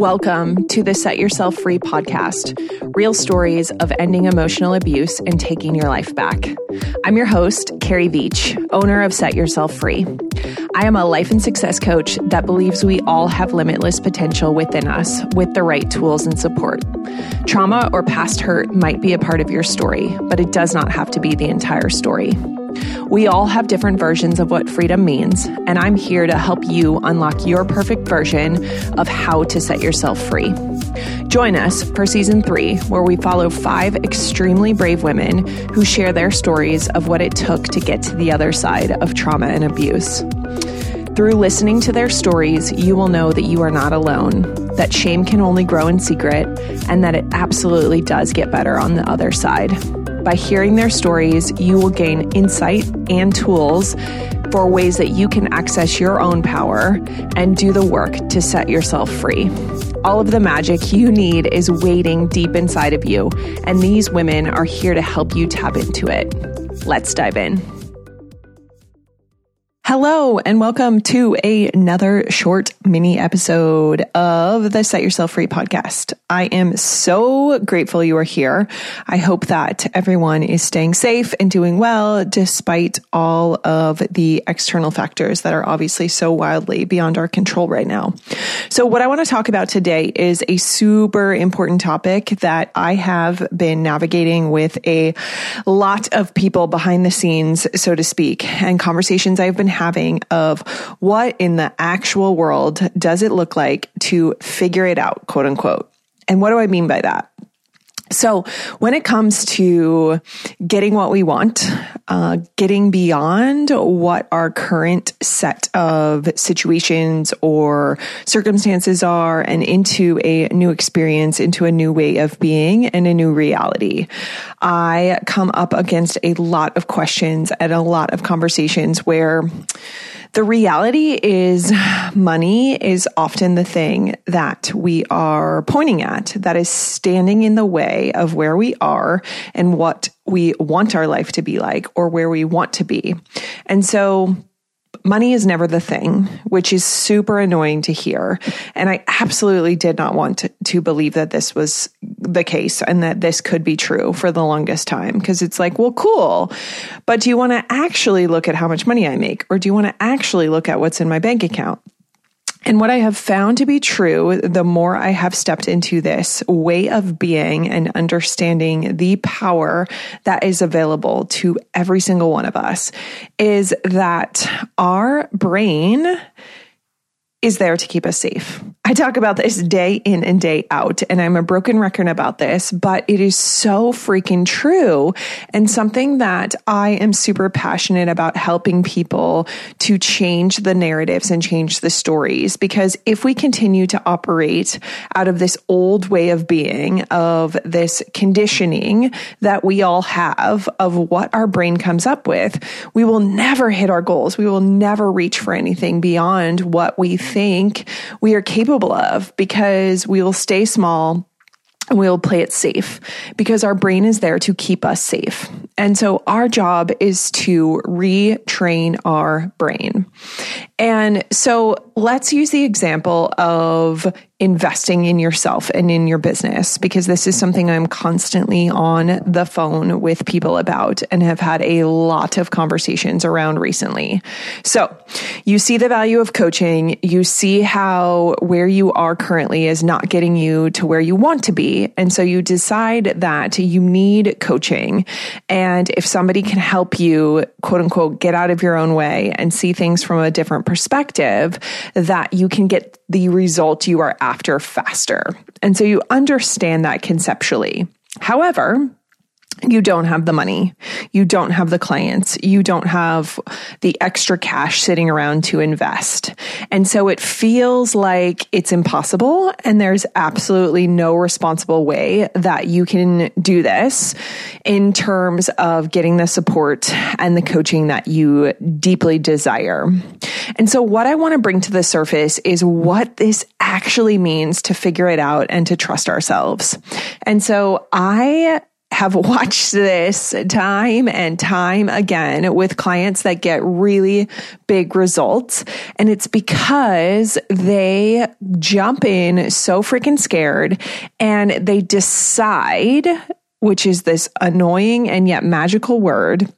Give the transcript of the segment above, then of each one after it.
Welcome to the Set Yourself Free podcast real stories of ending emotional abuse and taking your life back. I'm your host, Carrie Veach, owner of Set Yourself Free. I am a life and success coach that believes we all have limitless potential within us with the right tools and support. Trauma or past hurt might be a part of your story, but it does not have to be the entire story. We all have different versions of what freedom means, and I'm here to help you unlock your perfect version of how to set yourself free. Join us for season three, where we follow five extremely brave women who share their stories of what it took to get to the other side of trauma and abuse. Through listening to their stories, you will know that you are not alone, that shame can only grow in secret, and that it absolutely does get better on the other side. By hearing their stories, you will gain insight and tools for ways that you can access your own power and do the work to set yourself free. All of the magic you need is waiting deep inside of you, and these women are here to help you tap into it. Let's dive in. Hello and welcome to another short mini episode of the Set Yourself Free podcast. I am so grateful you are here. I hope that everyone is staying safe and doing well despite all of the external factors that are obviously so wildly beyond our control right now. So what I want to talk about today is a super important topic that I have been navigating with a lot of people behind the scenes, so to speak, and conversations I've been having of what in the actual world does it look like to figure it out, quote unquote. And what do I mean by that? So when it comes to getting what we want, uh, getting beyond what our current set of situations or circumstances are and into a new experience, into a new way of being and a new reality, I come up against a lot of questions and a lot of conversations where the reality is money is often the thing that we are pointing at that is standing in the way of where we are and what we want our life to be like or where we want to be. And so money is never the thing, which is super annoying to hear. And I absolutely did not want to, to believe that this was the case and that this could be true for the longest time because it's like, well, cool. But do you want to actually look at how much money I make or do you want to actually look at what's in my bank account? And what I have found to be true, the more I have stepped into this way of being and understanding the power that is available to every single one of us, is that our brain is there to keep us safe. I talk about this day in and day out, and I'm a broken record about this, but it is so freaking true and something that I am super passionate about helping people to change the narratives and change the stories. Because if we continue to operate out of this old way of being, of this conditioning that we all have of what our brain comes up with, we will never hit our goals. We will never reach for anything beyond what we think we are capable of because we will stay small and we'll play it safe because our brain is there to keep us safe. And so our job is to retrain our brain. And so let's use the example of investing in yourself and in your business because this is something I'm constantly on the phone with people about and have had a lot of conversations around recently. So you see the value of coaching. You see how where you are currently is not getting you to where you want to be. And so you decide that you need coaching. And if somebody can help you, quote unquote, get out of your own way and see things from a different perspective, that you can get the result you are after faster. And so you understand that conceptually. However, you don't have the money. You don't have the clients. You don't have the extra cash sitting around to invest. And so it feels like it's impossible. And there's absolutely no responsible way that you can do this in terms of getting the support and the coaching that you deeply desire. And so what I want to bring to the surface is what this actually means to figure it out and to trust ourselves. And so I have watched this time and time again with clients that get really big results. And it's because they jump in so freaking scared and they decide, which is this annoying and yet magical word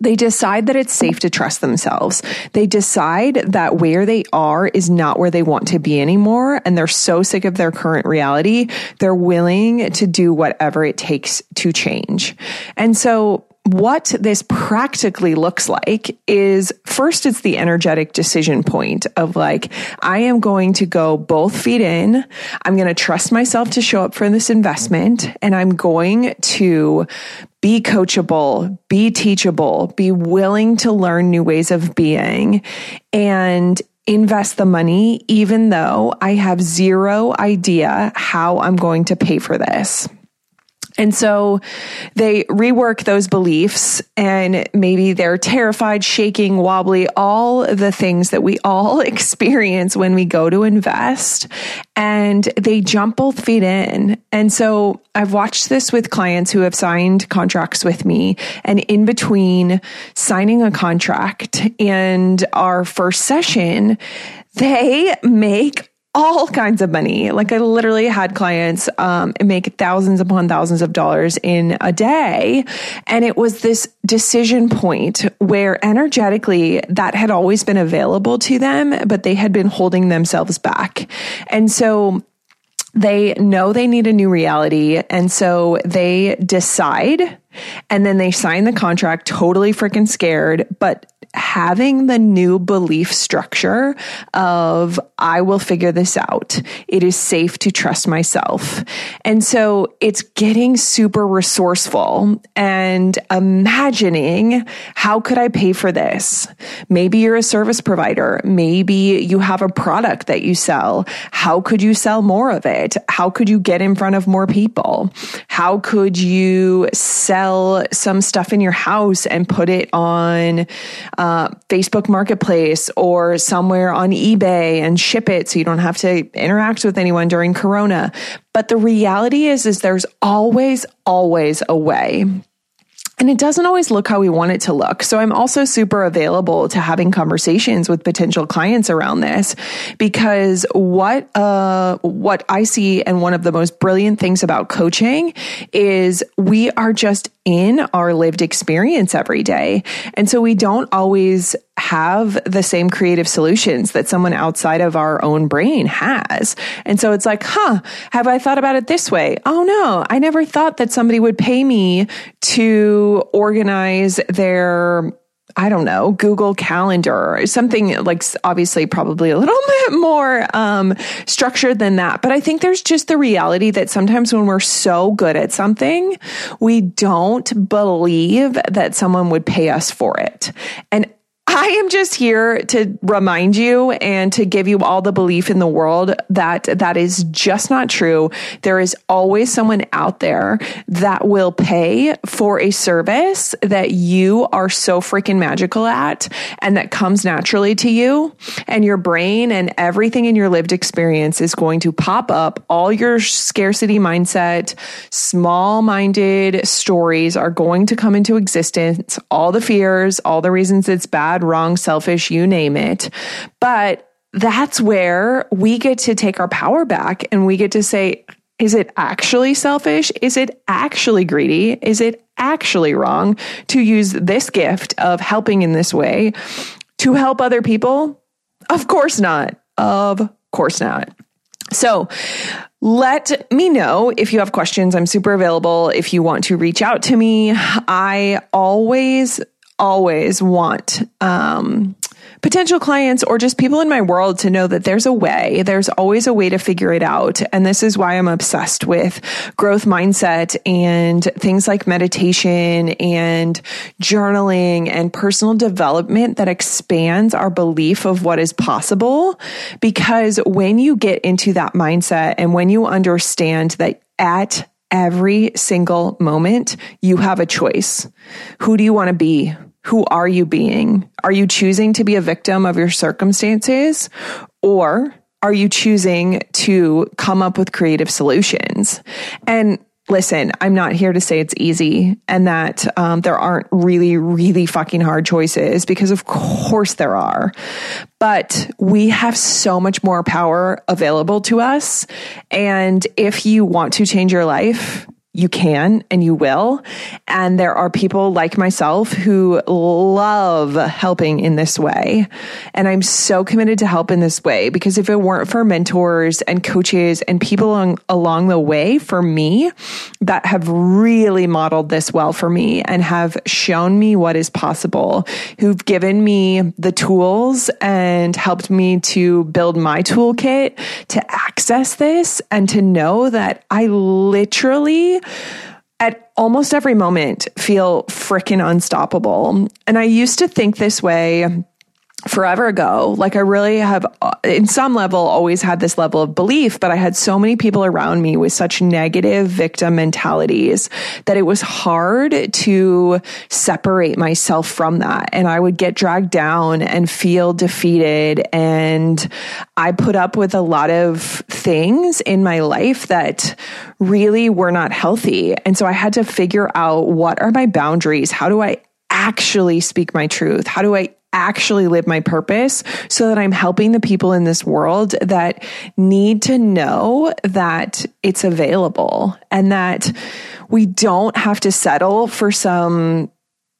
they decide that it's safe to trust themselves. They decide that where they are is not where they want to be anymore. And they're so sick of their current reality. They're willing to do whatever it takes to change. And so what this practically looks like is first, it's the energetic decision point of like, I am going to go both feet in. I'm going to trust myself to show up for this investment and I'm going to be coachable, be teachable, be willing to learn new ways of being and invest the money, even though I have zero idea how I'm going to pay for this. And so they rework those beliefs and maybe they're terrified, shaking, wobbly, all the things that we all experience when we go to invest and they jump both feet in. And so I've watched this with clients who have signed contracts with me and in between signing a contract and our first session, they make all kinds of money. Like I literally had clients um, make thousands upon thousands of dollars in a day. And it was this decision point where energetically that had always been available to them, but they had been holding themselves back. And so they know they need a new reality. And so they decide and then they sign the contract totally freaking scared, but having the new belief structure of I will figure this out. It is safe to trust myself. And so it's getting super resourceful and imagining how could I pay for this? Maybe you're a service provider. Maybe you have a product that you sell. How could you sell more of it? How could you get in front of more people? How could you sell some stuff in your house and put it on uh, Facebook Marketplace or somewhere on eBay and ship it so you don't have to interact with anyone during Corona. But the reality is, is there's always, always a way. And it doesn't always look how we want it to look. So I'm also super available to having conversations with potential clients around this because what, uh, what I see and one of the most brilliant things about coaching is we are just in our lived experience every day. And so we don't always have the same creative solutions that someone outside of our own brain has. And so it's like, huh, have I thought about it this way? Oh no, I never thought that somebody would pay me to organize their I don't know, Google Calendar or something like obviously probably a little bit more um, structured than that. But I think there's just the reality that sometimes when we're so good at something, we don't believe that someone would pay us for it. And I am just here to remind you and to give you all the belief in the world that that is just not true. There is always someone out there that will pay for a service that you are so freaking magical at and that comes naturally to you and your brain and everything in your lived experience is going to pop up. All your scarcity mindset, small minded stories are going to come into existence. All the fears, all the reasons it's bad bad, wrong, selfish, you name it. But that's where we get to take our power back and we get to say, is it actually selfish? Is it actually greedy? Is it actually wrong to use this gift of helping in this way to help other people? Of course not. Of course not. So, let me know if you have questions. I'm super available if you want to reach out to me. I always always want um, potential clients or just people in my world to know that there's a way. There's always a way to figure it out. And this is why I'm obsessed with growth mindset and things like meditation and journaling and personal development that expands our belief of what is possible. Because when you get into that mindset and when you understand that at every single moment, you have a choice. Who do you want to be? Who are you being? Are you choosing to be a victim of your circumstances or are you choosing to come up with creative solutions? And listen, I'm not here to say it's easy and that um, there aren't really, really fucking hard choices because of course there are. But we have so much more power available to us. And if you want to change your life, you can and you will. And there are people like myself who love helping in this way. And I'm so committed to help in this way because if it weren't for mentors and coaches and people along, along the way for me that have really modeled this well for me and have shown me what is possible, who've given me the tools and helped me to build my toolkit to access this and to know that I literally at almost every moment feel freaking unstoppable. And I used to think this way forever ago. Like I really have, uh, in some level, always had this level of belief, but I had so many people around me with such negative victim mentalities that it was hard to separate myself from that. And I would get dragged down and feel defeated. And I put up with a lot of things in my life that really were not healthy. And so I had to figure out what are my boundaries? How do I actually speak my truth? How do I actually live my purpose so that I'm helping the people in this world that need to know that it's available and that we don't have to settle for some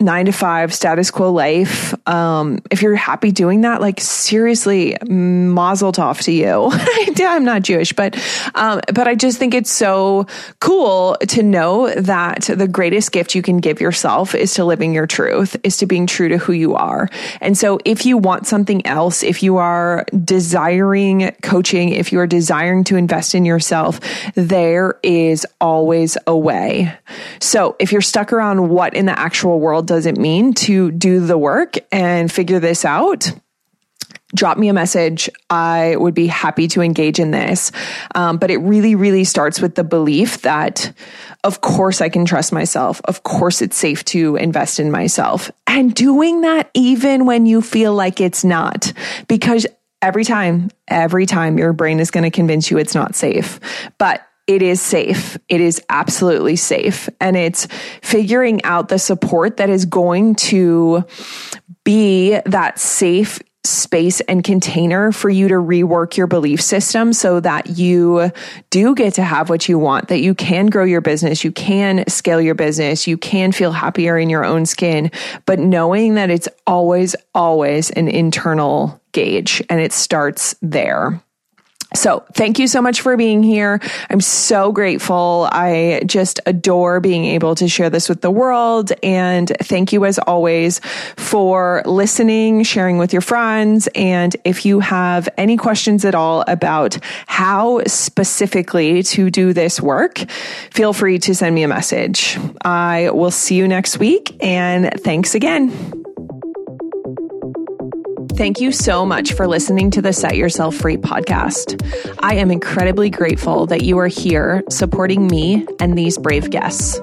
nine to five status quo life. Um, if you're happy doing that, like seriously, mazel tov to you. I'm not Jewish, but, um, but I just think it's so cool to know that the greatest gift you can give yourself is to living your truth, is to being true to who you are. And so if you want something else, if you are desiring coaching, if you are desiring to invest in yourself, there is always a way. So if you're stuck around what in the actual world does it mean to do the work and figure this out? drop me a message. I would be happy to engage in this. Um, but it really, really starts with the belief that, of course, I can trust myself. Of course, it's safe to invest in myself. And doing that even when you feel like it's not, because every time, every time your brain is going to convince you it's not safe. But it is safe. It is absolutely safe. And it's figuring out the support that is going to be that safe space and container for you to rework your belief system so that you do get to have what you want, that you can grow your business, you can scale your business, you can feel happier in your own skin, but knowing that it's always, always an internal gauge and it starts there. So thank you so much for being here. I'm so grateful. I just adore being able to share this with the world. And thank you as always for listening, sharing with your friends. And if you have any questions at all about how specifically to do this work, feel free to send me a message. I will see you next week and thanks again. Thank you so much for listening to the Set Yourself Free podcast. I am incredibly grateful that you are here supporting me and these brave guests.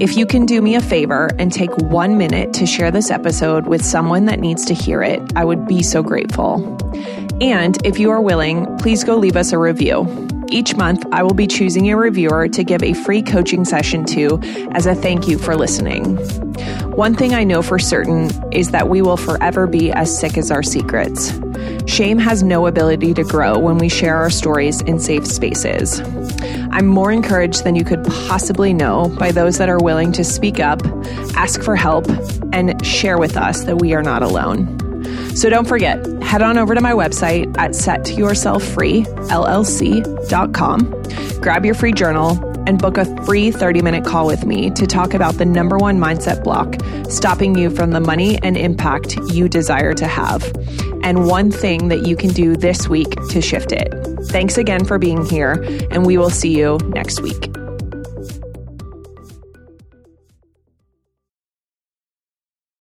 If you can do me a favor and take one minute to share this episode with someone that needs to hear it, I would be so grateful. And if you are willing, please go leave us a review. Each month, I will be choosing a reviewer to give a free coaching session to as a thank you for listening. One thing I know for certain is that we will forever be as sick as our secrets. Shame has no ability to grow when we share our stories in safe spaces. I'm more encouraged than you could possibly know by those that are willing to speak up, ask for help, and share with us that we are not alone. So don't forget, head on over to my website at setyourselffreellc.com, grab your free journal, and book a free 30 minute call with me to talk about the number one mindset block stopping you from the money and impact you desire to have, and one thing that you can do this week to shift it. Thanks again for being here, and we will see you next week.